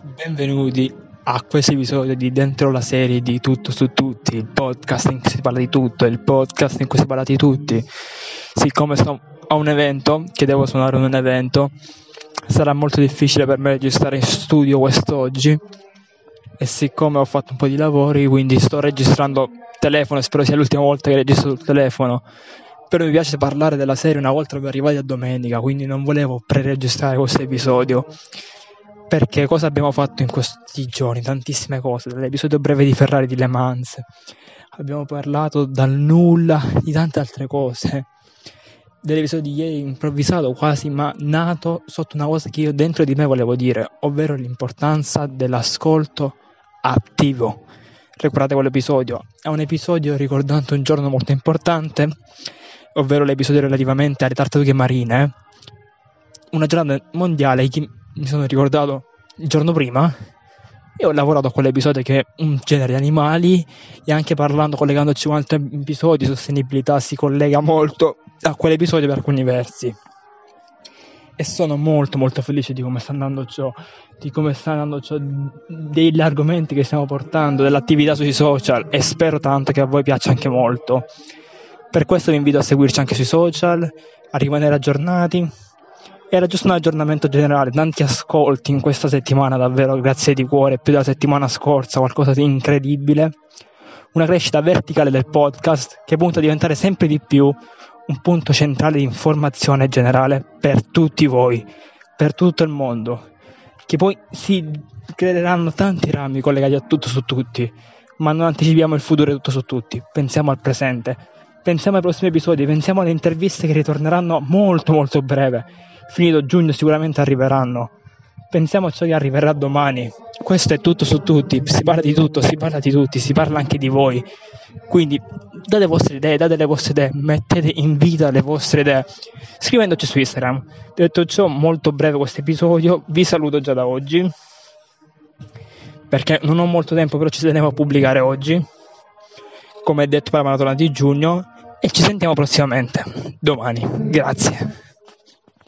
Benvenuti a questo episodio di Dentro la serie di Tutto su Tutti, il podcast in cui si parla di tutto, il podcast in cui si parla di tutti. Siccome sto a un evento, che devo suonare in un evento, sarà molto difficile per me registrare in studio quest'oggi e siccome ho fatto un po' di lavori, quindi sto registrando telefono, spero sia l'ultima volta che registro sul telefono. Però mi piace parlare della serie una volta per arrivati a domenica, quindi non volevo pre-registrare questo episodio perché cosa abbiamo fatto in questi giorni? Tantissime cose, dall'episodio breve di Ferrari di Le Mans, abbiamo parlato dal nulla di tante altre cose, dell'episodio di ieri improvvisato quasi ma nato sotto una cosa che io dentro di me volevo dire, ovvero l'importanza dell'ascolto attivo. Recuperate quell'episodio, è un episodio ricordando un giorno molto importante, ovvero l'episodio relativamente alle tartarughe marine, una giornata mondiale mi sono ricordato il giorno prima e ho lavorato a quell'episodio che è un genere di animali e anche parlando, collegandoci con altri episodi, sostenibilità si collega molto a quell'episodio per alcuni versi. E sono molto molto felice di come sta andando ciò, di come sta andando ciò, degli argomenti che stiamo portando, dell'attività sui social e spero tanto che a voi piaccia anche molto. Per questo vi invito a seguirci anche sui social, a rimanere aggiornati era giusto un aggiornamento generale, tanti ascolti in questa settimana, davvero grazie di cuore, più della settimana scorsa, qualcosa di incredibile. Una crescita verticale del podcast che punta a diventare sempre di più un punto centrale di informazione generale per tutti voi, per tutto il mondo. Che poi si creeranno tanti rami collegati a tutto su tutti, ma non anticipiamo il futuro di tutto su tutti, pensiamo al presente. Pensiamo ai prossimi episodi, pensiamo alle interviste che ritorneranno molto molto breve finito giugno sicuramente arriveranno. Pensiamo a ciò che arriverà domani. Questo è tutto su tutti, si parla di tutto, si parla di tutti, si parla anche di voi. Quindi date le vostre idee, date le vostre idee, mettete in vita le vostre idee scrivendoci su Instagram. Detto ciò, molto breve questo episodio, vi saluto già da oggi perché non ho molto tempo, però ci tenevo a pubblicare oggi, come detto per la maratona di giugno, e ci sentiamo prossimamente, domani. Grazie.